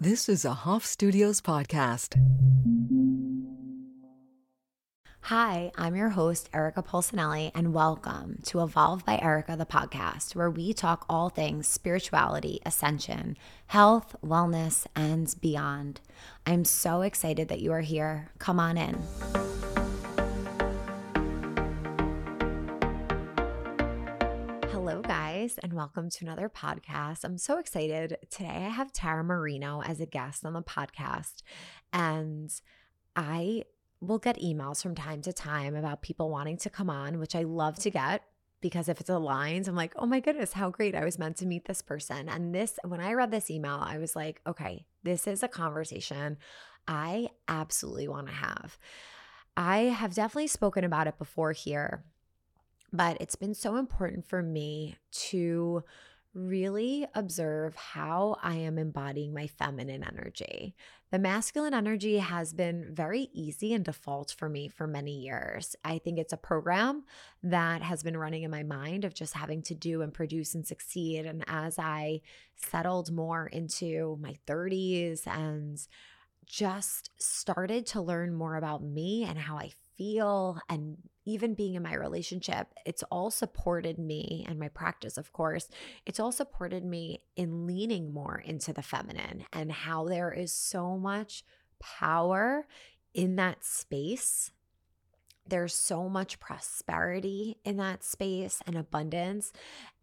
This is a Hoff Studios podcast. Hi, I'm your host, Erika Polsinelli, and welcome to Evolve by Erika, the podcast, where we talk all things spirituality, ascension, health, wellness, and beyond. I'm so excited that you are here. Come on in. Guys, and welcome to another podcast. I'm so excited. Today, I have Tara Marino as a guest on the podcast, and I will get emails from time to time about people wanting to come on, which I love to get because if it's aligned, I'm like, oh my goodness, how great. I was meant to meet this person. And this, when I read this email, I was like, okay, this is a conversation I absolutely want to have. I have definitely spoken about it before here, but it's been so important for me to really observe how I am embodying my feminine energy. The masculine energy has been very easy and default for me for many years. I think it's a program that has been running in my mind of just having to do and produce and succeed. And as I settled more into my 30s and just started to learn more about me and how I feel and even being in my relationship, it's all supported me and my practice, of course, it's all supported me in leaning more into the feminine and how there is so much power in that space there's so much prosperity in that space and abundance.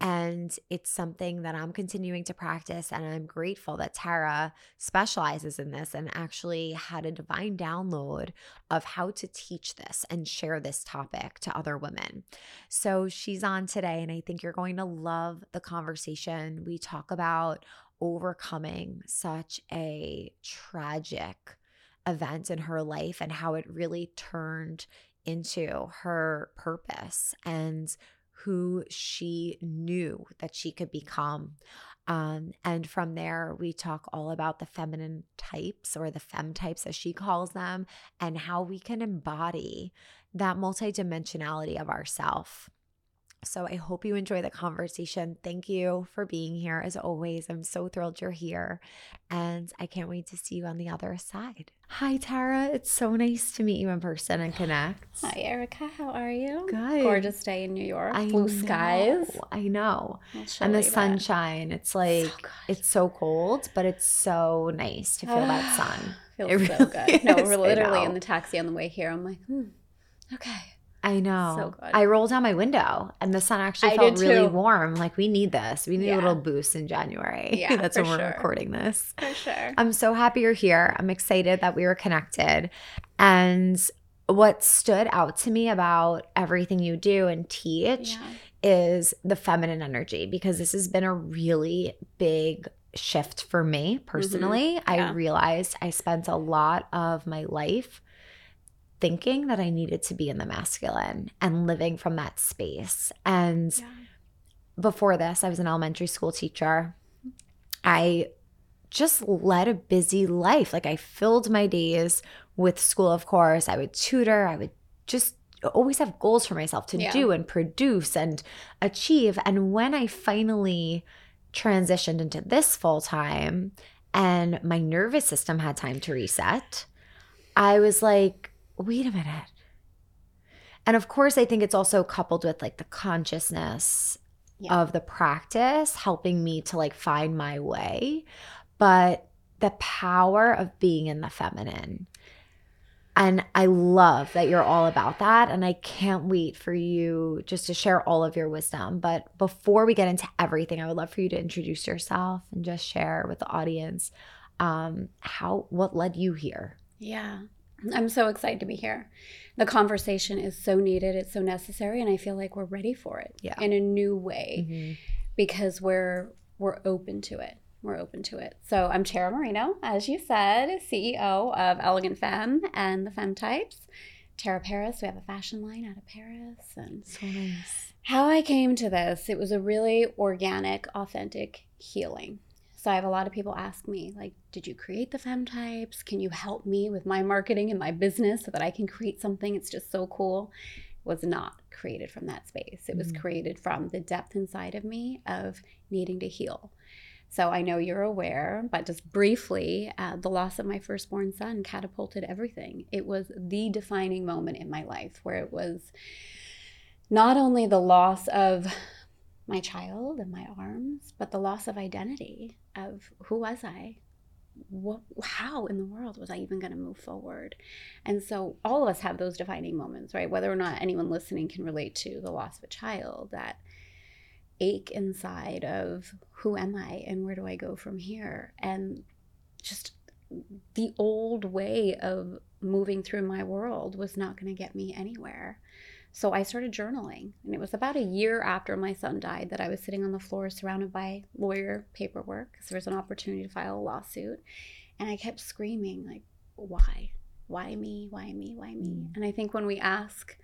And it's something that I'm continuing to practice. And I'm grateful that Tara specializes in this and actually had a divine download of how to teach this and share this topic to other women. So she's on today, and I think you're going to love the conversation. We talk about overcoming such a tragic event in her life and how it really turned into her purpose and who she knew that she could become. Um, and from there, we talk all about the feminine types or the fem types, as she calls them, and how we can embody that multidimensionality of ourself. So I hope you enjoy the conversation. Thank you for being here. As always, I'm so thrilled you're here. And I can't wait to see you on the other side. Hi, Tara. It's so nice to meet you in person and connect. Hi, Erika. How are you? Good. Gorgeous day in New York. I Blue know, skies. I know. And the you that. sunshine. It's like, good. it's so cold, but it's so nice to feel that sun. Feels It so really good. No, we're literally in the taxi on the way here. I'm like, hmm, okay. I know. So good. I rolled down my window and the sun actually I felt really warm. Like we need this. We need a little boost in January. Yeah, That's when we're sure. recording this. For sure. I'm so happy you're here. I'm excited that we were connected. And what stood out to me about everything you do and teach yeah. is the feminine energy because this has been a really big shift for me personally. I Mm-hmm. Yeah. realized I spent a lot of my life thinking that I needed to be in the masculine and living from that space. And Yeah. before this, I was an elementary school teacher. I just led a busy life. Like I filled my days with school, of course. I would tutor, I would just always have goals for myself to Yeah. do and produce and achieve. And when I finally transitioned into this full time and my nervous system had time to reset, I was like, wait a minute. And of course, I think it's also coupled with like the consciousness Yeah. of the practice helping me to like find my way. But the power of being in the feminine. And I love that you're all about that. And I can't wait for you just to share all of your wisdom. But before we get into everything, I would love for you to introduce yourself and just share with the audience um, how what led you here. Yeah. I'm so excited to be here. The conversation is so needed, it's so necessary, and I feel like we're ready for it Yeah. in a new way mm-hmm. because we're we're open to it. We're open to it. So I'm Tara Marino, as you said, CEO of Elegant Femme and the Femme Types. Tara Paris. We have a fashion line out of Paris. And So nice. how I came to this, it was a really organic, authentic healing. So I have a lot of people ask me, like, did you create the fem types? Can you help me with my marketing and my business so that I can create something? It's just so cool. It was not created from that space. It was Mm. created from the depth inside of me of needing to heal. So I know you're aware, but just briefly, uh, the loss of my firstborn son catapulted everything. It was the defining moment in my life where it was not only the loss of my child and my arms, but the loss of identity of who was I? What, how in the world was I even going to move forward? And so all of us have those defining moments, right? Whether or not anyone listening can relate to the loss of a child, that ache inside of who am I and where do I go from here? And just the old way of moving through my world was not going to get me anywhere. So I started journaling. And it was about a year after my son died that I was sitting on the floor surrounded by lawyer paperwork because there was an opportunity to file a lawsuit. And I kept screaming, like, why? Why me? Why me? Why me? Mm. And I think when we ask,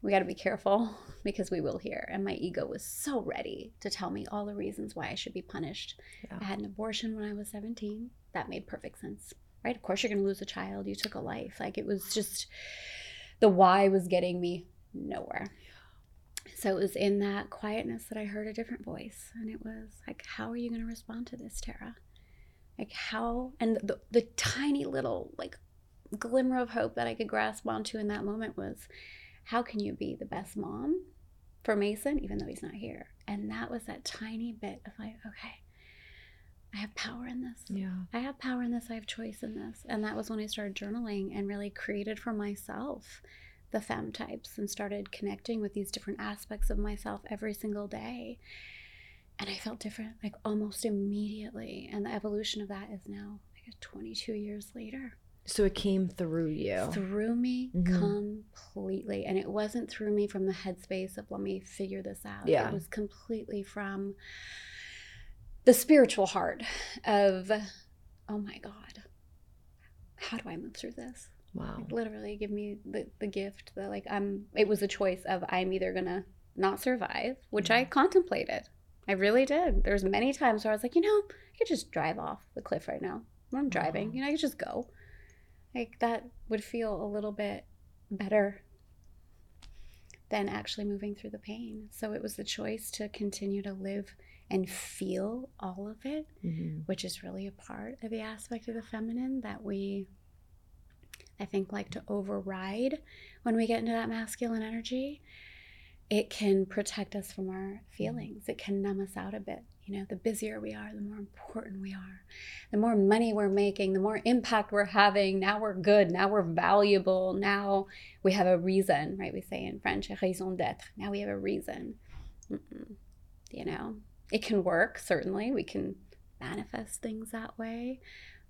we got to be careful because we will hear. And my ego was so ready to tell me all the reasons why I should be punished. Yeah. I had an abortion when I was 17. That made perfect sense, right? Of course, you're going to lose a child. You took a life. Like it was just the why was getting me nowhere. So it was in that quietness that I heard a different voice. And it was like, how are you going to respond to this, Tara? Like, how? And the, the tiny little, like, glimmer of hope that I could grasp onto in that moment was, how can you be the best mom for Mason, even though he's not here? And that was that tiny bit of like, okay, I have power in this. Yeah. I have power in this. I have choice in this. And that was when I started journaling and really created for myself the fem types and started connecting with these different aspects of myself every single day. And I felt different like almost immediately. And the evolution of that is now like 22 years later. So it came through you. Through me mm-hmm. completely. And it wasn't through me from the headspace of let me figure this out. Yeah. It was completely from the spiritual heart of, oh my God, how do I move through this? Wow. Like, literally give me the, the gift that like I'm it was a choice of I'm either gonna not survive, which I contemplated. I really did. There's many times where I was like, you know, I could just drive off the cliff right now. When I'm driving, wow. you know, I could just go. Like that would feel a little bit better than actually moving through the pain. So it was the choice to continue to live and feel all of it, mm-hmm. which is really a part of the aspect of the feminine that we I think, like to override when we get into that masculine energy. It can protect us from our feelings. It can numb us out a bit. You know, the busier we are, the more important we are. The more money we're making, the more impact we're having. Now we're good. Now we're valuable. Now we have a reason, right? We say in French, raison d'être. Now we have a reason. Mm-mm. You know, it can work, certainly. We can manifest things that way.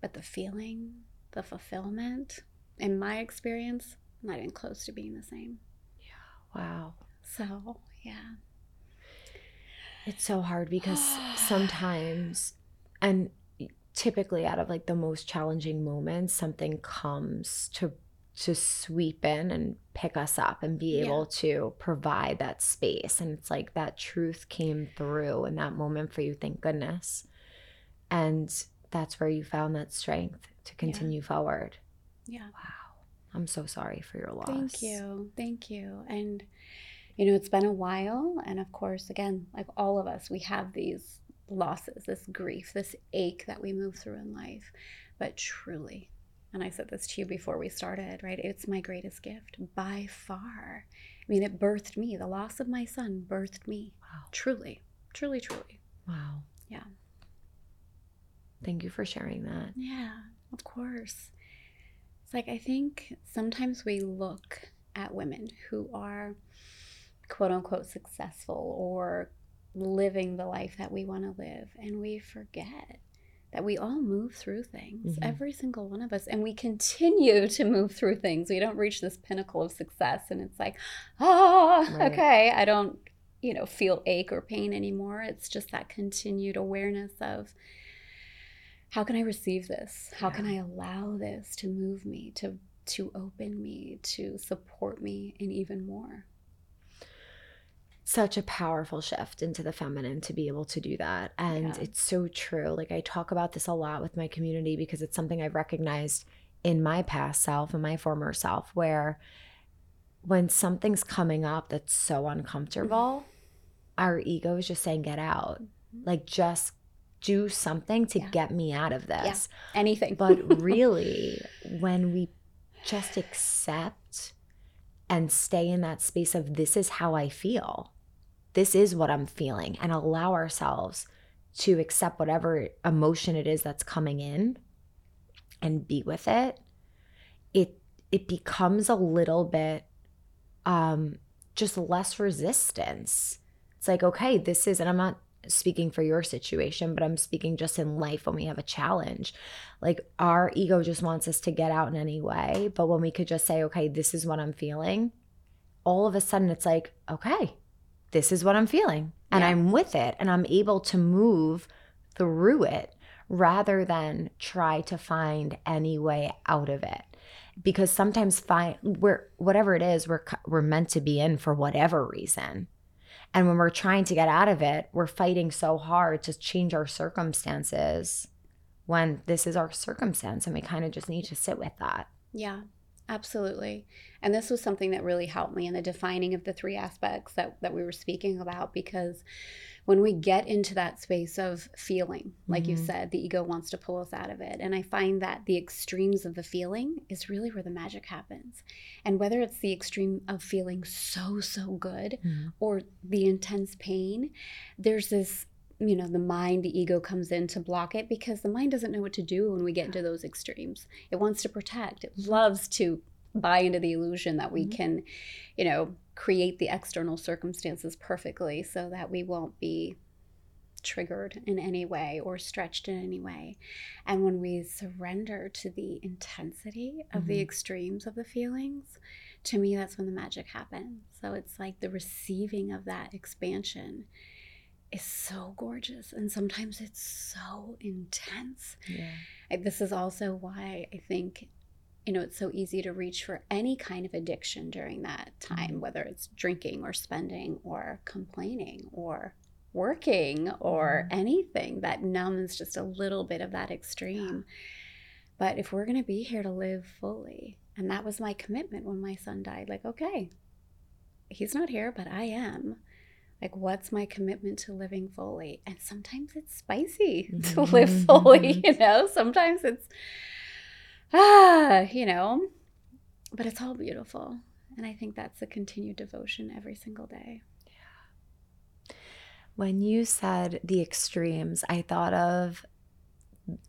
But the feeling, the fulfillment, in my experience, not even close to being the same. Yeah. Wow. So, yeah. It's so hard because sometimes, and typically out of like the most challenging moments, something comes to to sweep in and pick us up and be able yeah. to provide that space. And it's like that truth came through in that moment for you, thank goodness. And that's where you found that strength to continue yeah. forward. Yeah. Wow. I'm so sorry for your loss. Thank you. Thank you. And, you know, it's been a while. And of course, again, like all of us, we have these losses, this grief, this ache that we move through in life. But truly, and I said this to you before we started, right? It's my greatest gift by far. I mean, it birthed me. The loss of my son birthed me. Wow. Truly, truly, truly. Wow. Yeah. Thank you for sharing that. Yeah, of course. It's like I think sometimes we look at women who are quote unquote successful or living the life that we want to live, and we forget that we all move through things, mm-hmm. every single one of us, and we continue to move through things. We don't reach this pinnacle of success, and it's like, ah, right. okay, I don't, you know, feel ache or pain anymore. It's just that continued awareness of how can I receive this? How yeah. can I allow this to move me, to to open me, to support me in even more? Such a powerful shift into the feminine to be able to do that. And yeah. it's so true. Like I talk about this a lot with my community because it's something I've recognized in my past self and my former self where when something's coming up that's so uncomfortable, mm-hmm. our ego is just saying, get out. Mm-hmm. Like just do something to Yeah. get me out of this. Anything. But really, when we just accept and stay in that space of this is how I feel, this is what I'm feeling, and allow ourselves to accept whatever emotion it is that's coming in and be with it, it it becomes a little bit um just less resistance. It's like, okay, this is, and I'm not speaking for your situation, but I'm speaking just in life when we have a challenge. Like our ego just wants us to get out in any way. But when we could just say, okay, this is what I'm feeling, all of a sudden it's like, okay, this is what I'm feeling. And Yeah. I'm with it and I'm able to move through it rather than try to find any way out of it because sometimes find we're whatever it is we're we're meant to be in for whatever reason and when we're trying to get out of it we're fighting so hard to change our circumstances when this is our circumstance and we kind of just need to sit with that. Yeah, absolutely. And this was something that really helped me in the defining of the three aspects that, that we were speaking about because when we get into that space of feeling, like you Mhm. said, the ego wants to pull us out of it. And I find that the extremes of the feeling is really where the magic happens. And whether it's the extreme of feeling so, so good or the intense pain, there's this, you know, the mind, the ego comes in to block it because the mind doesn't know what to do when we get into those extremes. It wants to protect, it loves to buy into the illusion that we Mhm. can, you know, create the external circumstances perfectly so that we won't be triggered in any way or stretched in any way. And when we surrender to the intensity of the Mhm. extremes of the feelings, to me, that's when the magic happens. So it's like the receiving of that expansion is so gorgeous. And sometimes it's so intense. yeah I- This is also why I think, you know, it's so easy to reach for any kind of addiction during that time, Mhm. whether it's drinking or spending or complaining or working or Mhm. anything that numbs just a little bit of that extreme. But if we're going to be here to live fully, and that was my commitment when my son died, like, okay, he's not here, but I am. Like, what's my commitment to living fully? And sometimes it's spicy to live fully, you know? Sometimes it's, ah, you know, but it's all beautiful. And I think that's a continued devotion every single day. When you said the extremes, I thought of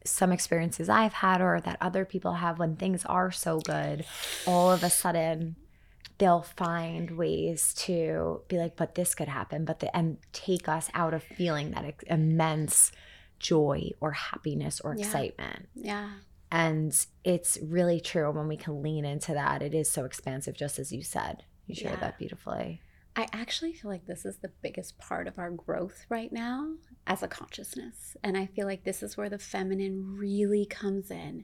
some experiences I've had or that other people have when things are so good, all of a sudden they'll find ways to be like, but this could happen, but the, and take us out of feeling that ex- immense joy or happiness or Yeah. excitement. Yeah. And it's really true when we can lean into that. It is so expansive, just as you said. You shared Yeah. that beautifully. I actually feel like this is the biggest part of our growth right now as a consciousness. And I feel like this is where the feminine really comes in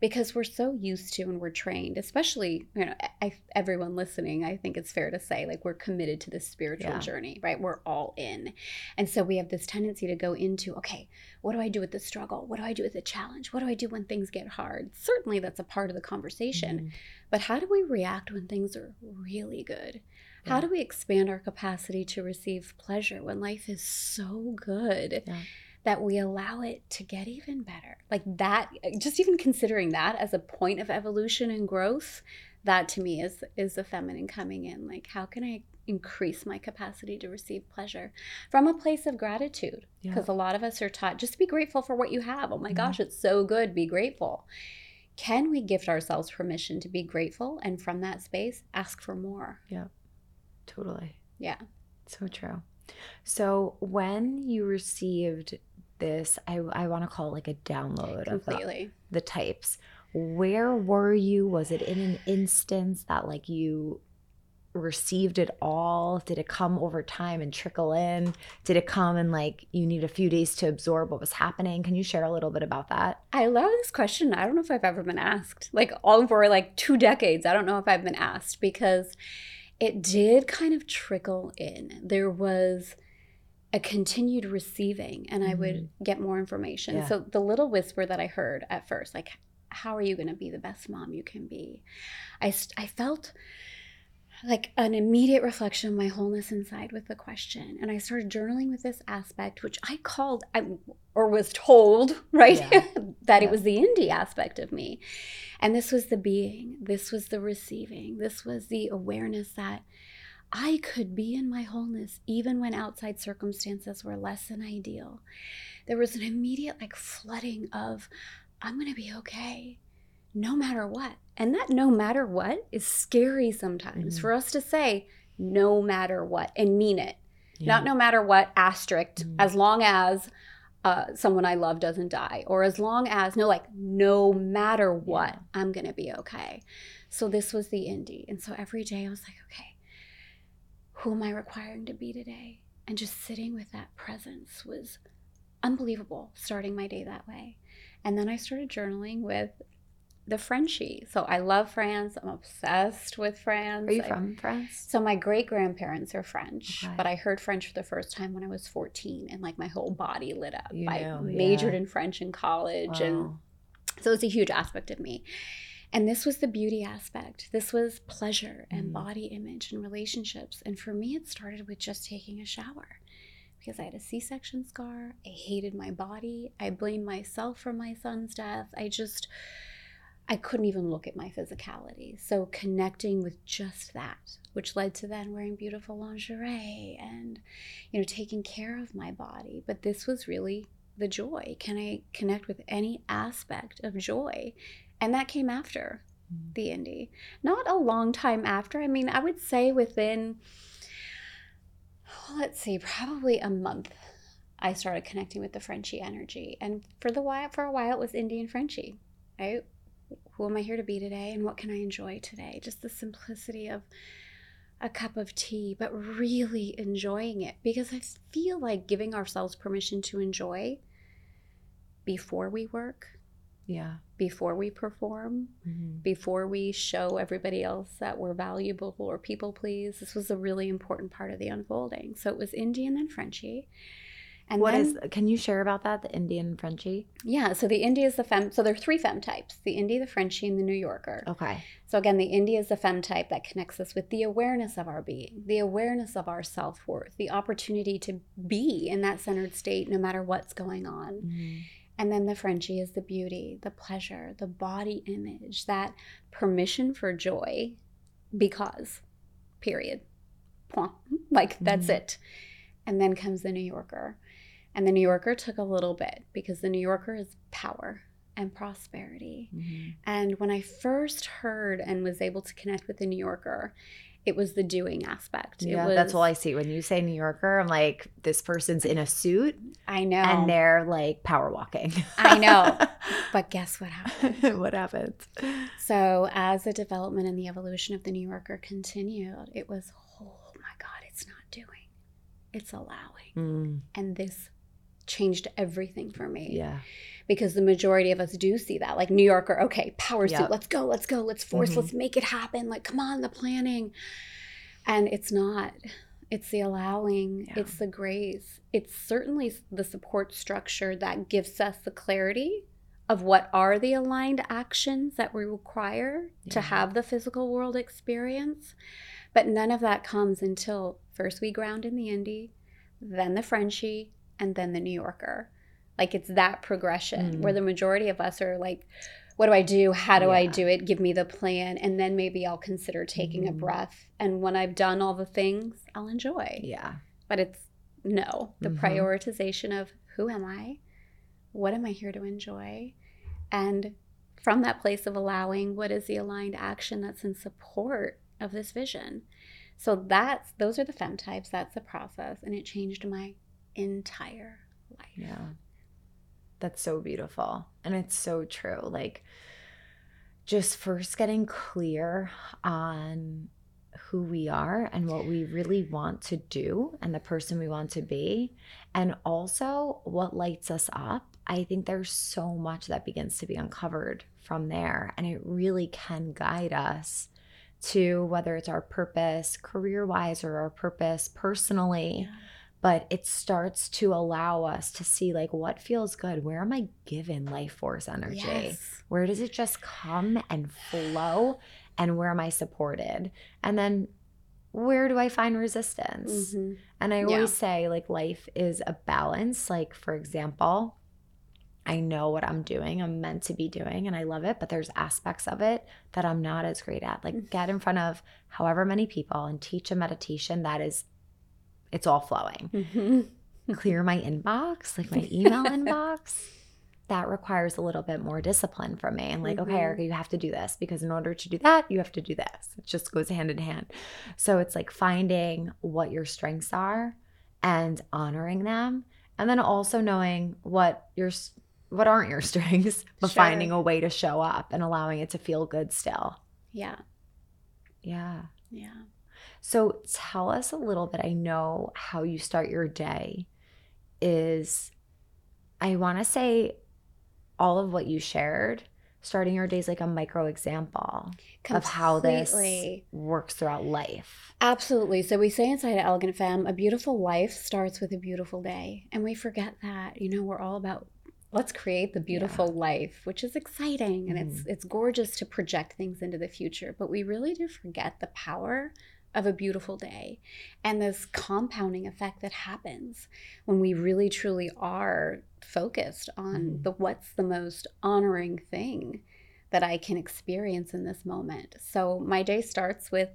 because we're so used to and we're trained, especially, you know, I, everyone listening, I think it's fair to say, like, we're committed to this spiritual Yeah. journey, right? We're all in. And so we have this tendency to go into, okay, what do I do with the struggle? What do I do with the challenge? What do I do when things get hard? Certainly that's a part of the conversation. Mhm. But how do we react when things are really good? How do we expand our capacity to receive pleasure when life is so good Yeah. that we allow it to get even better? Like that, just even considering that as a point of evolution and growth, that to me is is the feminine coming in. Like, how can I increase my capacity to receive pleasure from a place of gratitude? Yeah. Because a lot of us are taught just be grateful for what you have. Oh my Mhm. gosh, it's so good. Be grateful. Can we gift ourselves permission to be grateful and from that space ask for more? Totally. Yeah. So true. So when you received this, I, I want to call it like a download of the, Completely. the types. Where were you? Was it in an instance that like you received it all? Did it come over time and trickle in? Did it come and like you need a few days to absorb what was happening? Can you share a little bit about that? I love this question. I don't know if I've ever been asked. Like all for like two decades, I don't know if I've been asked because it did kind of trickle in. There was a continued receiving and I would mm-hmm. get more information. Yeah. So the little whisper that I heard at first, like, how are you going to be the best mom you can be? I, st- I felt like an immediate reflection of my wholeness inside with the question. And I started journaling with this aspect, which I called, I, or was told, right, Yeah. that Yeah. it was the indie aspect of me. And this was the being, this was the receiving, this was the awareness that I could be in my wholeness even when outside circumstances were less than ideal. There was an immediate like flooding of, I'm going to be okay no matter what. And that no matter what is scary sometimes Mhm. for us to say no matter what and mean it. Yeah. Not no matter what, asterisk, Mhm. as long as uh, someone I love doesn't die, or as long as, no, like, no matter what, Yeah. I'm going to be okay. So this was the indie. And so every day I was like, okay, who am I requiring to be today? And just sitting with that presence was unbelievable, starting my day that way. And then I started journaling with the Frenchie. So I love France. I'm obsessed with France. Are you I- from France? so my great grandparents are French, Okay. but I heard French for the first time when I was 14 and like my whole body lit up. You I knew, majored yeah. in French in college and so it's a huge aspect of me. And this was the beauty aspect. This was pleasure and Mm. body image and relationships. And for me, it started with just taking a shower because I had a C section scar. I hated my body. I blamed myself for my son's death. I just, I couldn't even look at my physicality. So connecting with just that, which led to then wearing beautiful lingerie and, you know, taking care of my body. But this was really the joy. Can I connect with any aspect of joy? And that came after Mm. the indie. Not a long time after. I mean, I would say within, well, let's see, probably a month. I started connecting with the Frenchie energy, and for the while, for a while, it was Indian Frenchie. Right? Who am I here to be today, and what can I enjoy today? Just the simplicity of a cup of tea, but really enjoying it because I feel like giving ourselves permission to enjoy before we work, Yeah. before we perform, Mhm. before we show everybody else that we're valuable or people please. This was a really important part of the unfolding. So it was Indian and Frenchie. And What then, is? Can you share about that? The Indian Frenchie. yeah, so the indie is the fem. So there are three fem types the indie, the Frenchie, and the New Yorker. Okay. So again, the indie is the fem type that connects us with the awareness of our being, the awareness of our self worth, the opportunity to be in that centered state no matter what's going on. Mhm. And then the Frenchie is the beauty, the pleasure, the body image, that permission for joy because, period. Point. Like that's Mhm. it. And then comes the New Yorker. And the New Yorker took a little bit because the New Yorker is power and prosperity. Mhm. And when I first heard and was able to connect with the New Yorker, it was the doing aspect. It Yeah, was, that's all I see when you say New Yorker. I'm like, this person's in a suit I know. and they're like power walking. I know. But guess what happened? what happened? So, as the development and the evolution of the New Yorker continued, it was, oh my God, it's not doing, it's allowing. Mm, And this changed everything for me yeah. because the majority of us do see that. Like, New Yorker, okay, power suit, let's go, let's go, let's force, Mhm. let's make it happen. Like, come on, the planning. And it's not. It's the allowing, Yeah. it's the grace. It's certainly the support structure that gives us the clarity of what are the aligned actions that we require to have the physical world experience. But none of that comes until first we ground in the indie, then the Frenchie, and then the New Yorker. Like it's that progression Mm. where the majority of us are like, what do I do? How do I do it? Give me the plan. And then maybe I'll consider taking a Mhm. breath. And when I've done all the things, I'll enjoy. Yeah. But it's no, the Mhm. prioritization of who am I? What am I here to enjoy? And from that place of allowing, what is the aligned action that's in support of this vision? So that's those are the fem types. That's the process. And it changed my entire life. Yeah. That's so beautiful. And it's so true. Like, just first getting clear on who we are and what we really want to do and the person we want to be, and also what lights us up. I think there's so much that begins to be uncovered from there. And it really can guide us to whether it's our purpose career wise or our purpose personally but it starts to allow us to see like what feels good where am i given life force energy Yes. where does it just come and flow and where am i supported and then where do I find resistance? Mhm. And I Yeah. always say, like, life is a balance. Like, for example, I know what I'm doing, I'm meant to be doing, and I love it, but there's aspects of it that I'm not as great at. Like, Mm. get in front of however many people and teach a meditation that is, it's all flowing. Mhm. Clear my inbox, like my email inbox. That requires a little bit more discipline from me. And like, okay, Mhm. Erika, you have to do this because in order to do that, you have to do this. It just goes hand in hand. So it's like finding what your strengths are and honoring them. And then also knowing what your what aren't your strengths, but Sure. finding a way to show up and allowing it to feel good still. Yeah. Yeah. Yeah. So tell us a little bit. I know how you start your day is I want to say all of what you shared, starting your day is like a micro example of how this works throughout life. Absolutely. So we say inside Elegant Femme, a beautiful life starts with a beautiful day. And we forget that. You know, we're all about let's create the beautiful life, which is exciting and it's mm. it's gorgeous to project things into the future, but we really do forget the power of a beautiful day and this compounding effect that happens when we really truly are focused on Mhm. the what's the most honoring thing that I can experience in this moment. So my day starts with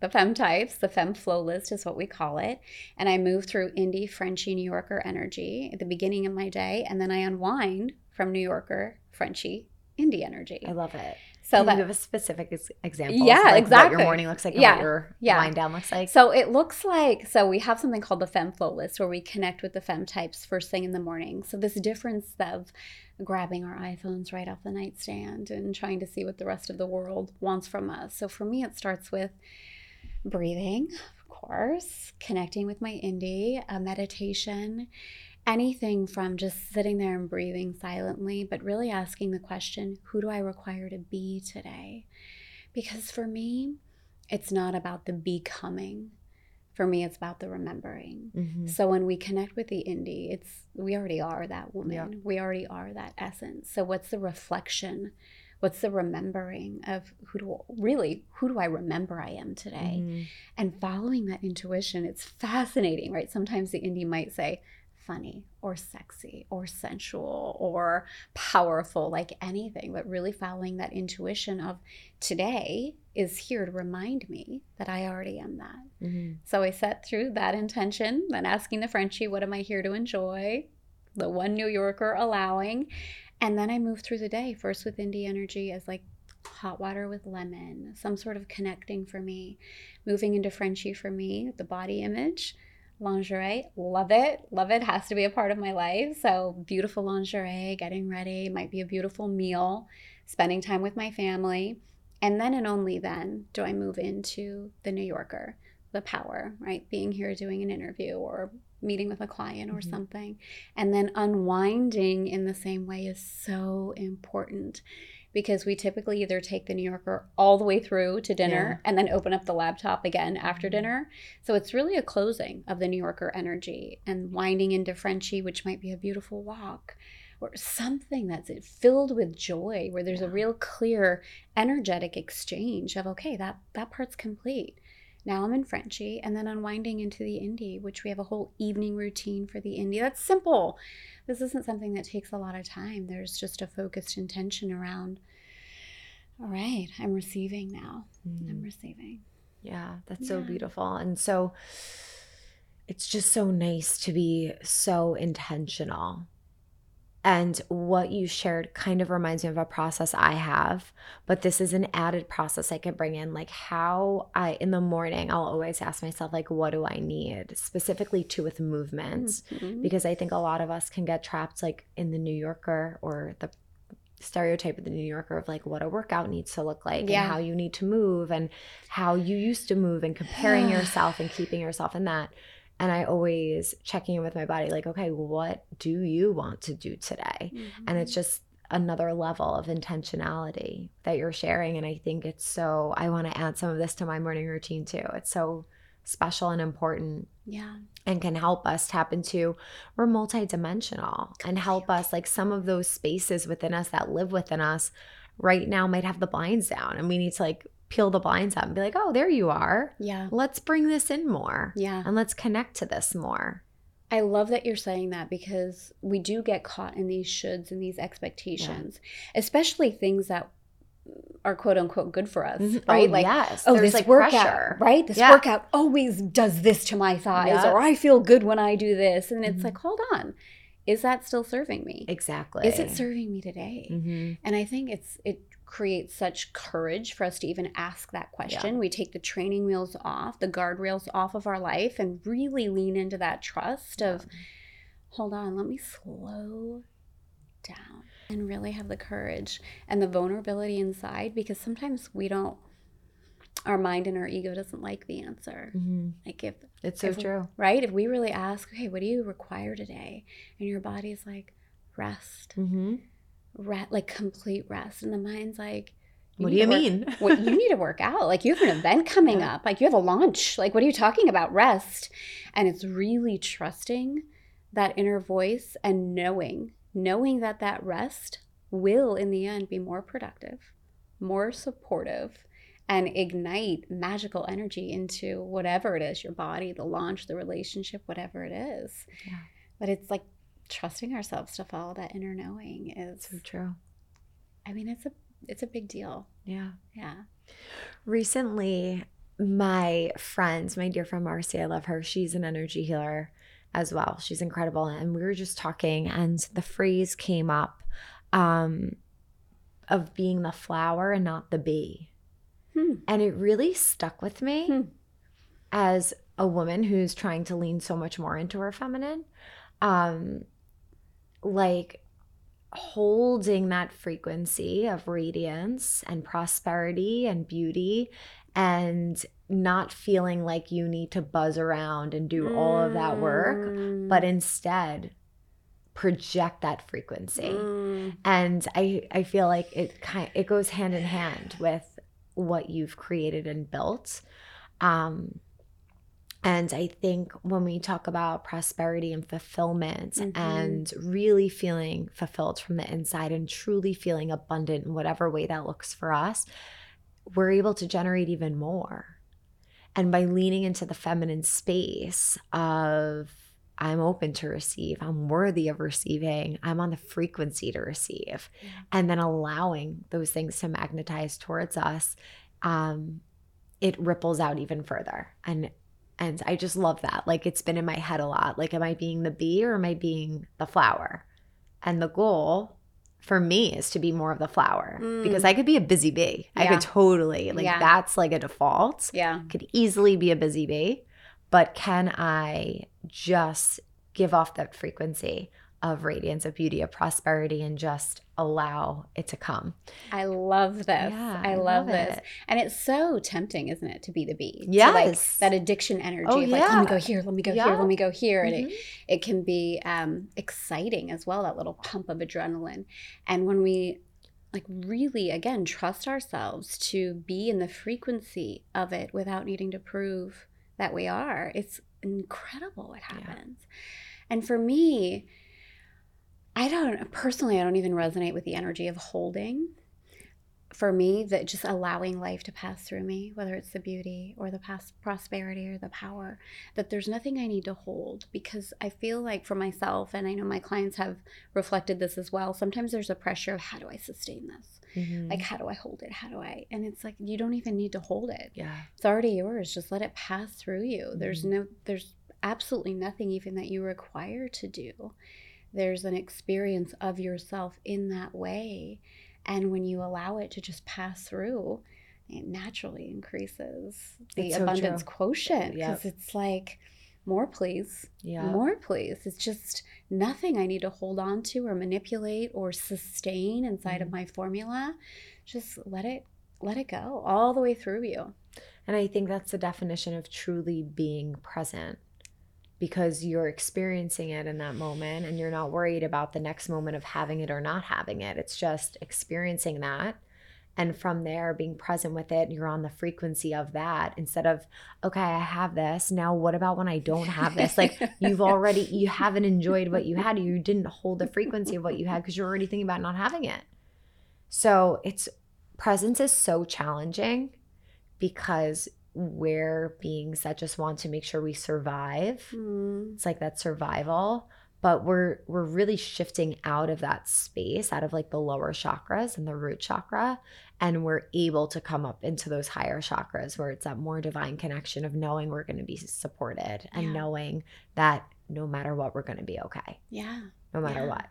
the fem types, the fem flow list is what we call it. And I move through indie, Frenchie, New Yorker energy at the beginning of my day. And then I unwind from New Yorker, Frenchie, indie energy. I love it. So Can that you give a specific ex- example? Yeah, of, like, What your morning looks like Yeah, what your yeah. wind down looks like. So it looks like so we have something called the fem flow list where we connect with the fem types first thing in the morning. So this difference of grabbing our iPhones right off the nightstand and trying to see what the rest of the world wants from us. So for me it starts with breathing, of course, connecting with my indie, a meditation, anything from just sitting there and breathing silently, but really asking the question, who do I require to be today? Because for me, it's not about the becoming. For me, it's about the remembering. Mhm. So when we connect with the indie, it's we already are that woman. Yeah. We already are that essence. So what's the reflection? What's the remembering of who do really who do I remember I am today? Mhm. And following that intuition, it's fascinating, right? Sometimes the indie might say funny or sexy or sensual or powerful, like anything, but really following that intuition of today is here to remind me that I already am that. Mhm. So I set through that intention, then asking the Frenchie, what am I here to enjoy? The one New Yorker allowing. And then I move through the day, first with indie energy as like hot water with lemon, some sort of connecting for me. Moving into Frenchie for me, the body image. Lingerie, love it. Love it. Has to be a part of my life. So, beautiful lingerie, getting ready, might be a beautiful meal, spending time with my family. And then and only then do I move into the New Yorker, the power, right? Being here doing an interview or meeting with a client or Mhm. something. And then unwinding in the same way is so important because we typically either take the New Yorker all the way through to dinner and then open up the laptop again after Mhm. dinner. So it's really a closing of the New Yorker energy and winding into Frenchie, which might be a beautiful walk or something that's filled with joy where there's a real clear energetic exchange of okay that that part's complete now i'm in frenchie and then unwinding into the indie which we have a whole evening routine for the indie that's simple this isn't something that takes a lot of time there's just a focused intention around all right i'm receiving now i'm Mhm. receiving Yeah, that's so beautiful. And so it's just so nice to be so intentional. And what you shared kind of reminds me of a process I have, but this is an added process I could bring in. Like how I, in the morning, I'll always ask myself, like, what do I need? Specifically to with movement Mhm. because I think a lot of us can get trapped like in the New Yorker or the stereotype of the New Yorker of like what a workout needs to look like Yeah. and how you need to move and how you used to move and comparing yourself and keeping yourself in that. And I always checking in with my body like, okay, what do you want to do today? And it's Mhm. just another level of intentionality that you're sharing. And I think it's so, I want to add some of this to my morning routine too. It's so special and important yeah and can help us tap into we're multidimensional and help us like some of those spaces within us that live within us right now might have the blinds down and we need to like peel the blinds up and be like, oh, there you are. Yeah. Let's bring this in more Yeah. and let's connect to this more. I love that you're saying that because we do get caught in these shoulds and these expectations, especially things that are quote unquote good for us, Mhm. right? Oh, like, yes. oh, There's, this like, workout, pressure. right? This Yeah. workout always does this to my thighs, Yeah. or I feel good when I do this. And it's Mhm. like, hold on, is that still serving me? Exactly. Is it serving me today? hmm And I think it's it creates such courage for us to even ask that question. We take the training wheels off, the guardrails off of our life, and really lean into that trust of, hold on, let me slow down and really have the courage and the vulnerability inside because sometimes we don't. Our mind and our ego doesn't like the answer. hmm Like if It's so If- true. right, if we really ask, okay, what do you require today, and your body's like, rest, hmm re- like complete rest. And the mind's like What do you work- mean? what you need to work out. Like you have an event coming Yeah. up. Like you have a launch. Like what are you talking about? Rest. And it's really trusting that inner voice and knowing knowing that that rest will in the end be more productive more supportive and ignite magical energy into whatever it is your body the launch the relationship whatever it is. Yeah. but it's like trusting ourselves to follow that inner knowing is so true. I mean, it's a it's a big deal. Yeah. Yeah. Recently, my friends, my dear friend Marcy, I love her. She's an energy healer as well. She's incredible. And we were just talking, and the phrase came up um, of being the flower and not the bee. Hmm. And it really stuck with me Hmm. as a woman who's trying to lean so much more into her feminine. Um, like holding that frequency of radiance and prosperity and beauty and not feeling like you need to buzz around and do all of that work, Mm. but instead project that frequency Mm. and i i feel like it kind it goes hand in hand with what you've created and built um and i think when we talk about prosperity and fulfillment Mhm. and really feeling fulfilled from the inside and truly feeling abundant in whatever way that looks for us we're able to generate even more and by leaning into the feminine space of I'm open to receive, I'm worthy of receiving, I'm on the frequency to receive, and then allowing those things to magnetize towards us, um, it ripples out even further. And and I just love that. Like it's been in my head a lot. Like, am I being the bee or am I being the flower? And the goal for me is to be more of the flower because Mm. I could be a busy bee. I could totally like Yeah. that's like a default Yeah. could easily be a busy bee, but can I just give off that frequency of radiance, of beauty, of prosperity, and just allow it to come? I love this. Yeah, I, love, this. it. And it's so tempting, isn't it, to be the bee? Yes. like that addiction energy Oh, of like, let me go here, let me go here, Yeah. let me go here. And it Mhm. it can be um, exciting as well that little pump of adrenaline and when we like really again trust ourselves to be in the frequency of it without needing to prove that we are it's incredible what happens and for me i don't personally i don't even resonate with the energy of holding for me that just allowing life to pass through me whether it's the beauty or the past prosperity or the power that there's nothing I need to hold because I feel like for myself, and I know my clients have reflected this as well, sometimes there's a pressure of how do I sustain this? Mhm. Like, how do I hold it? How do I? And it's like, you don't even need to hold it. yeah, It's already yours. Just let it pass through you. There's Mhm. no, there's absolutely nothing even that you require to do. There's an experience of yourself in that way. And when you allow it to just pass through, it naturally increases the so abundance true. quotient Yep. because it's like, more please, yeah, more please. It's just nothing I need to hold on to or manipulate or sustain inside of Mhm. my formula. Just let it let it go all the way through you. And I think that's the definition of truly being present because you're experiencing it in that moment and you're not worried about the next moment of having it or not having it. It's just experiencing that. And from there, being present with it, you're on the frequency of that instead of, okay, I have this. Now, what about when I don't have this? Like, you've already, you haven't enjoyed what you had. You didn't hold the frequency of what you had because you're already thinking about not having it. So, it's presence is so challenging because we're beings that just want to make sure we survive. Mm. It's like that survival, but we're we're really shifting out of that space, out of like the lower chakras and the root chakra, and we're able to come up into those higher chakras where it's that more divine connection of knowing we're going to be supported and Yeah. knowing that no matter what we're going to be okay, Yeah. no matter Yeah. what.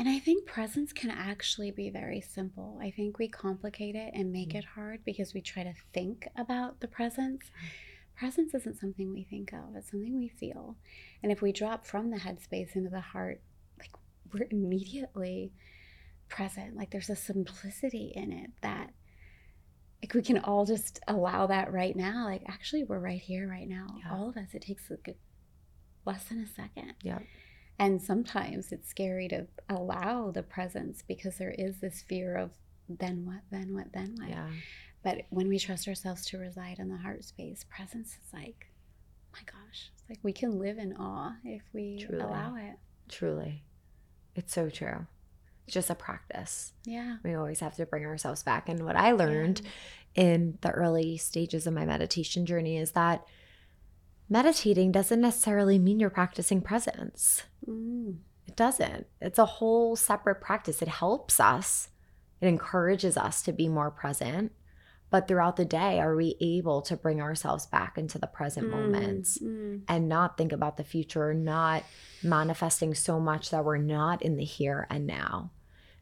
And I think presence can actually be very simple. I think we complicate it and make Mm. it hard because we try to think about the presence. Presence isn't something we think of, it's something we feel. And if we drop from the headspace into the heart, like we're immediately present. Like there's a simplicity in it that like we can all just allow that right now. Like actually we're right here right now. Yeah. All of us. It takes like less than a second. Yep. And sometimes it's scary to allow the presence because there is this fear of then what, then what, then what. Yeah. But when we trust ourselves to reside in the heart space, presence is like, my gosh, it's like we can live in awe if we Truly. allow it. Truly. It's so true. It's just a practice. Yeah. We always have to bring ourselves back. And what I learned in the early stages of my meditation journey is that meditating doesn't necessarily mean you're practicing presence. Mm. It doesn't. It's a whole separate practice. It helps us, it encourages us to be more present. But throughout the day, are we able to bring ourselves back into the present moments Mm. and not think about the future, not manifesting so much that we're not in the here and now?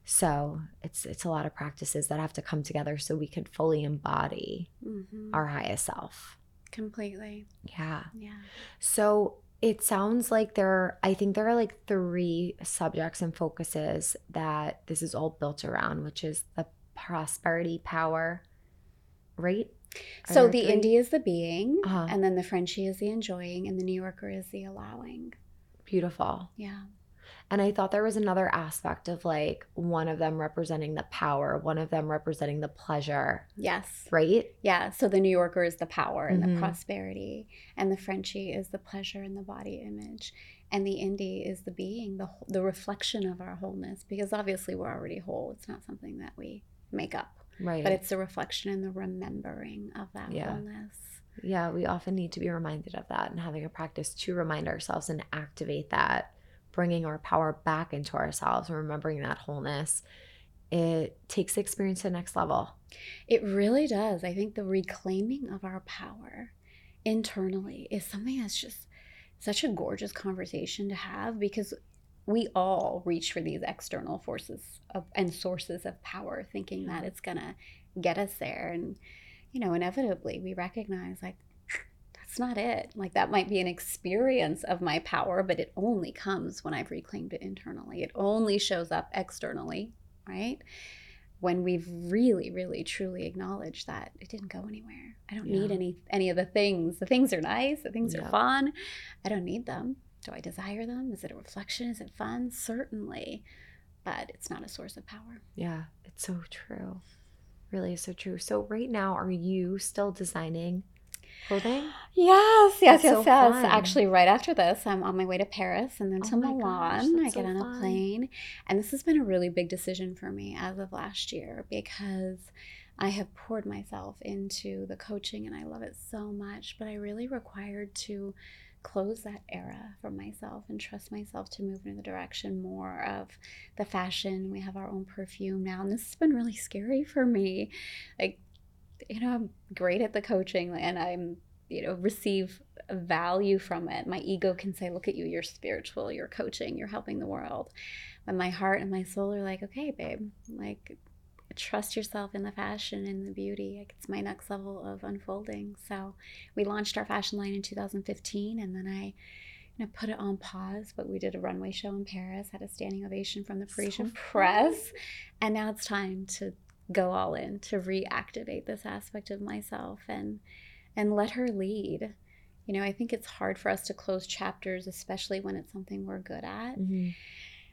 So it's it's a lot of practices that have to come together so we can fully embody Mhm. our highest self. Completely. Yeah. Yeah. So it sounds like there, I think there are like three subjects and focuses that this is all built around, which is the prosperity power, right? Are So the indie is the being, Uh-huh. and then the Frenchie is the enjoying, and the New Yorker is the allowing. Beautiful. Yeah. And I thought there was another aspect of like one of them representing the power, one of them representing the pleasure, Yes. right? Yeah. So the New Yorker is the power and Mhm. the prosperity, and the Frenchie is the pleasure and the body image, and the indie is the being, the the reflection of our wholeness. Because obviously we're already whole. It's not something that we make up, Right. but it's the reflection and the remembering of that Yeah. wholeness. yeah, we often need to be reminded of that and having a practice to remind ourselves and activate that, bringing our power back into ourselves and remembering that wholeness. It takes the experience to the next level. It really does. I think the reclaiming of our power internally is something that's just such a gorgeous conversation to have because we all reach for these external forces of, and sources of power thinking that it's going to get us there and you know inevitably we recognize like that's not it. Like that might be an experience of my power but it only comes when i've reclaimed it internally. It only shows up externally right? When we've really really truly acknowledged that it didn't go anywhere. I don't need any any of the things. The things are nice. The things Yeah. are fun. I don't need them. Do i desire them? Is it a reflection? Is it fun? Certainly. But it's not a source of power. Yeah, it's so true. Really is so true. So right now, are you still designing clothing? Yes, yes, That's yes, so yes. fun. Actually, right after this, I'm on my way to Paris and then Oh to gosh, Milan. I get so on a plane. And this has been a really big decision for me as of last year because I have poured myself into the coaching and I love it so much. But I really required to close that era for myself and trust myself to move in the direction more of the fashion. We have our own perfume now. And this has been really scary for me. Like, you know, I'm great at the coaching and I'm you know receive value from it. My ego can say look at you you're spiritual you're coaching you're helping the world. But my heart and my soul are like okay babe like trust yourself in the fashion and the beauty. Like it's my next level of unfolding. So we launched our fashion line in 2015 and then i you know, put it on pause but we did a runway show in paris had a standing ovation from the parisian fun. press and now it's time to go all in to reactivate this aspect of myself and and let her lead. You know, I think it's hard for us to close chapters, especially when it's something we're good at Mhm.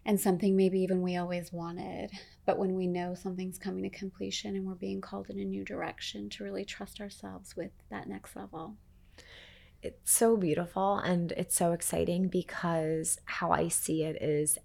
and something maybe even we always wanted. But when we know something's coming to completion and we're being called in a new direction, to really trust ourselves with that next level. It's so beautiful and it's so exciting because how I see it is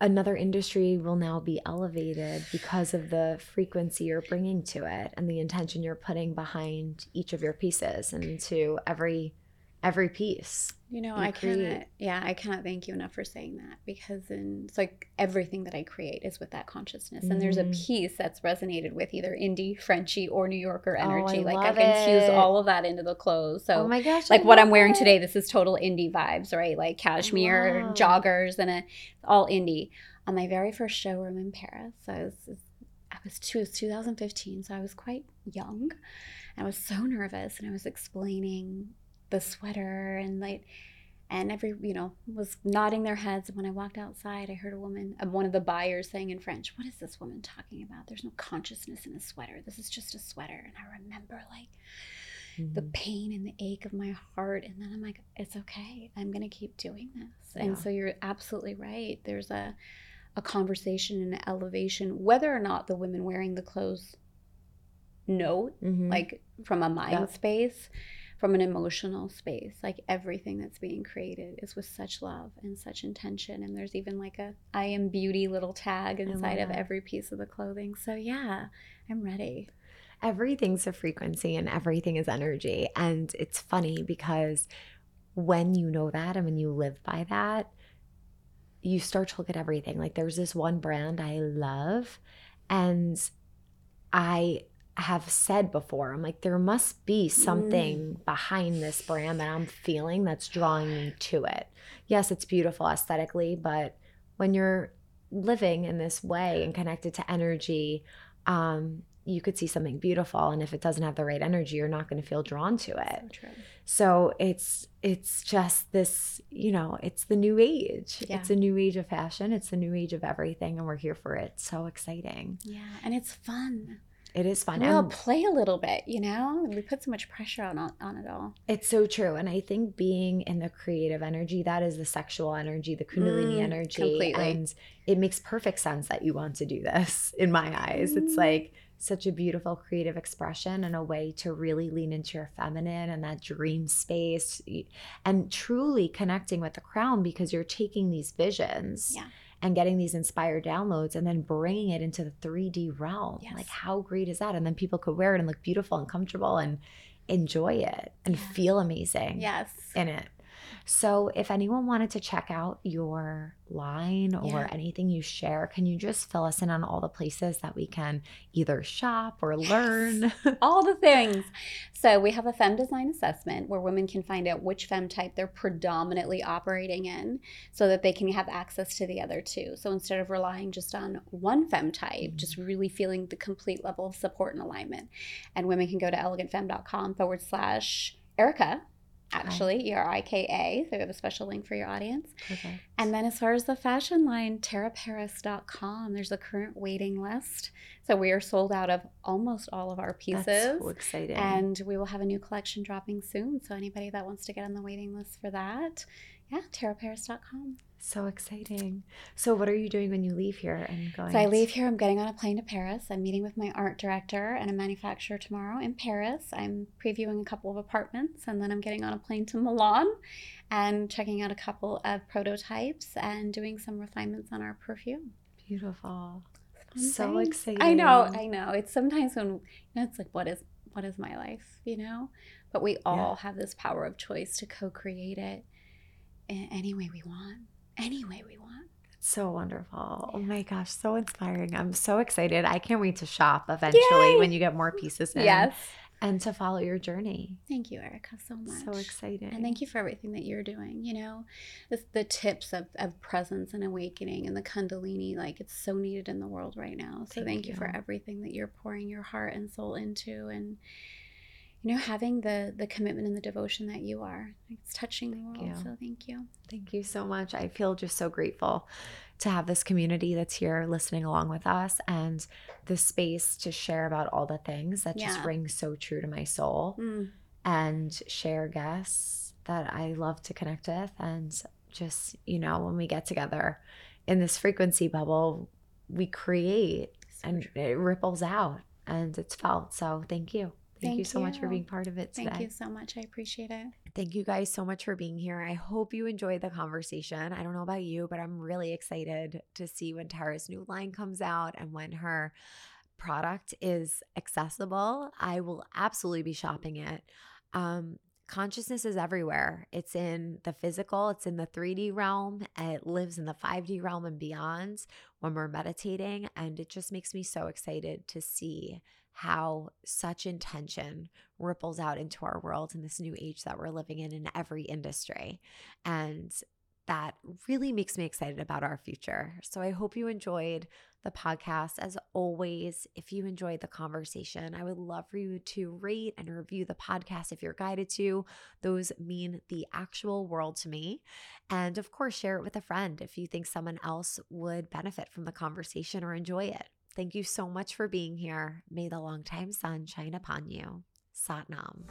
another industry will now be elevated because of the frequency you're bringing to it and the intention you're putting behind each of your pieces and to every every piece. You know, you I create. cannot, yeah, I cannot thank you enough for saying that because in, it's like everything that I create is with that consciousness. And there's a Mm. piece that's resonated with either indie, Frenchie, or New Yorker Oh, I energy. like I love can fuse all of that into the clothes. So, oh my gosh. I like what I'm wearing it. today, this is total indie vibes, right? Like cashmere, Wow. joggers, and a, all indie. On my very first showroom in Paris, I was, I was two, it was 2015, so I was quite young. I was so nervous, and I was explaining the sweater and like, and every you know was nodding their heads. And when I walked outside, I heard a woman, uh, one of the buyers, saying in French, "What is this woman talking about? There's no consciousness in a sweater. This is just a sweater." And I remember like the Mhm. pain and the ache of my heart and then i'm like it's okay i'm going to keep doing this and so you're absolutely right there's a a conversation and an elevation whether or not the women wearing the clothes know Mhm. like from a mind Yeah. space from an emotional space like everything that's being created is with such love and such intention and there's even like a i am beauty little tag inside of every piece of the clothing so yeah i'm ready everything's a frequency and everything is energy. And it's funny because when you know that and when you live by that, you start to look at everything. Like there's this one brand I love, and I have said before, I'm like, there must be something behind this brand that I'm feeling that's drawing me to it. Yes, it's beautiful aesthetically, but when you're living in this way and connected to energy, um, you could see something beautiful and if it doesn't have the right energy you're not going to feel drawn to it. So so it's it's just this you know it's the new age. Yeah. it's a new age of fashion. It's the new age of everything and we're here for it. So exciting. Yeah and it's fun it is fun we all and play a little bit, you know? We put so much pressure on on it all. it's so true and i think being in the creative energy that is the sexual energy the kundalini Mm, energy completely. and it makes perfect sense that you want to do this in my eyes it's Mm. like such a beautiful creative expression and a way to really lean into your feminine and that dream space and truly connecting with the crown because you're taking these visions Yeah. And getting these inspired downloads and then bringing it into the 3D realm. Yes. Like how great is that? And then people could wear it and look beautiful and comfortable and enjoy it and Yeah. feel amazing Yes. in it. So, if anyone wanted to check out your line or Yeah. anything you share, can you just fill us in on all the places that we can either shop or learn? all the things. So we have a fem design assessment where women can find out which fem type they're predominantly operating in so that they can have access to the other two. So instead of relying just on one fem type, just mm-hmm. really feeling the complete level of support and alignment. And women can go to elegantfem.com forward slash Erika. Actually, E R I K A. So we have a special link for your audience. Perfect. And then as far as the fashion line, taraparis.com, there's a current waiting list. So we are sold out of almost all of our pieces. That's so exciting. and we will have a new collection dropping soon. So anybody that wants to get on the waiting list for that, yeah, taraparis.com. so exciting. So, what are you doing when you leave here and going? So I leave here, I'm getting on a plane to Paris. I'm meeting with my art director and a manufacturer tomorrow in Paris. I'm previewing a couple of apartments and then I'm getting on a plane to Milan and checking out a couple of prototypes and doing some refinements on our perfume. Beautiful. So exciting. I know, I know. It's sometimes when you know, it's like, what is what is my life, you know? But we all have this power of choice to co-create it in any way we want, any way we want. So wonderful. Oh my gosh, so inspiring. I'm so excited. I can't wait to shop eventually Yay! when you get more pieces in. Yes. And to follow your journey. Thank you, Erika, so much. So exciting. And thank you for everything that you're doing. You know, the, the tips of, of presence and awakening and the Kundalini, like it's so needed in the world right now. So Thank thank, you. for everything that you're pouring your heart and soul into and you know, having the the commitment and the devotion that you are. It's touching the Thank world. you. So thank you. Thank you so much. I feel just so grateful to have this community that's here listening along with us and the space to share about all the things that just Yeah. rings so true to my soul Mm. and share guests that I love to connect with. And just, you know, when we get together in this frequency bubble, we create So and true. it ripples out and it's felt. So thank you. Thank, Thank you so you. much for being part of it today. Thank you so much. I appreciate it. Thank you guys so much for being here. I hope you enjoyed the conversation. I don't know about you, but I'm really excited to see when Tara's new line comes out and when her product is accessible. I will absolutely be shopping it. Um, consciousness is everywhere. It's in the physical, it's in the 3D realm, it lives in the 5D realm and beyond when we're meditating. And it just makes me so excited to see how such intention ripples out into our world in this new age that we're living in in every industry. And that really makes me excited about our future. So I hope you enjoyed the podcast. As always, if you enjoyed the conversation, I would love for you to rate and review the podcast if you're guided to. Those mean the actual world to me. And of course, share it with a friend if you think someone else would benefit from the conversation or enjoy it. Thank you so much for being here. May the longtime sun shine upon you. Sat Nam.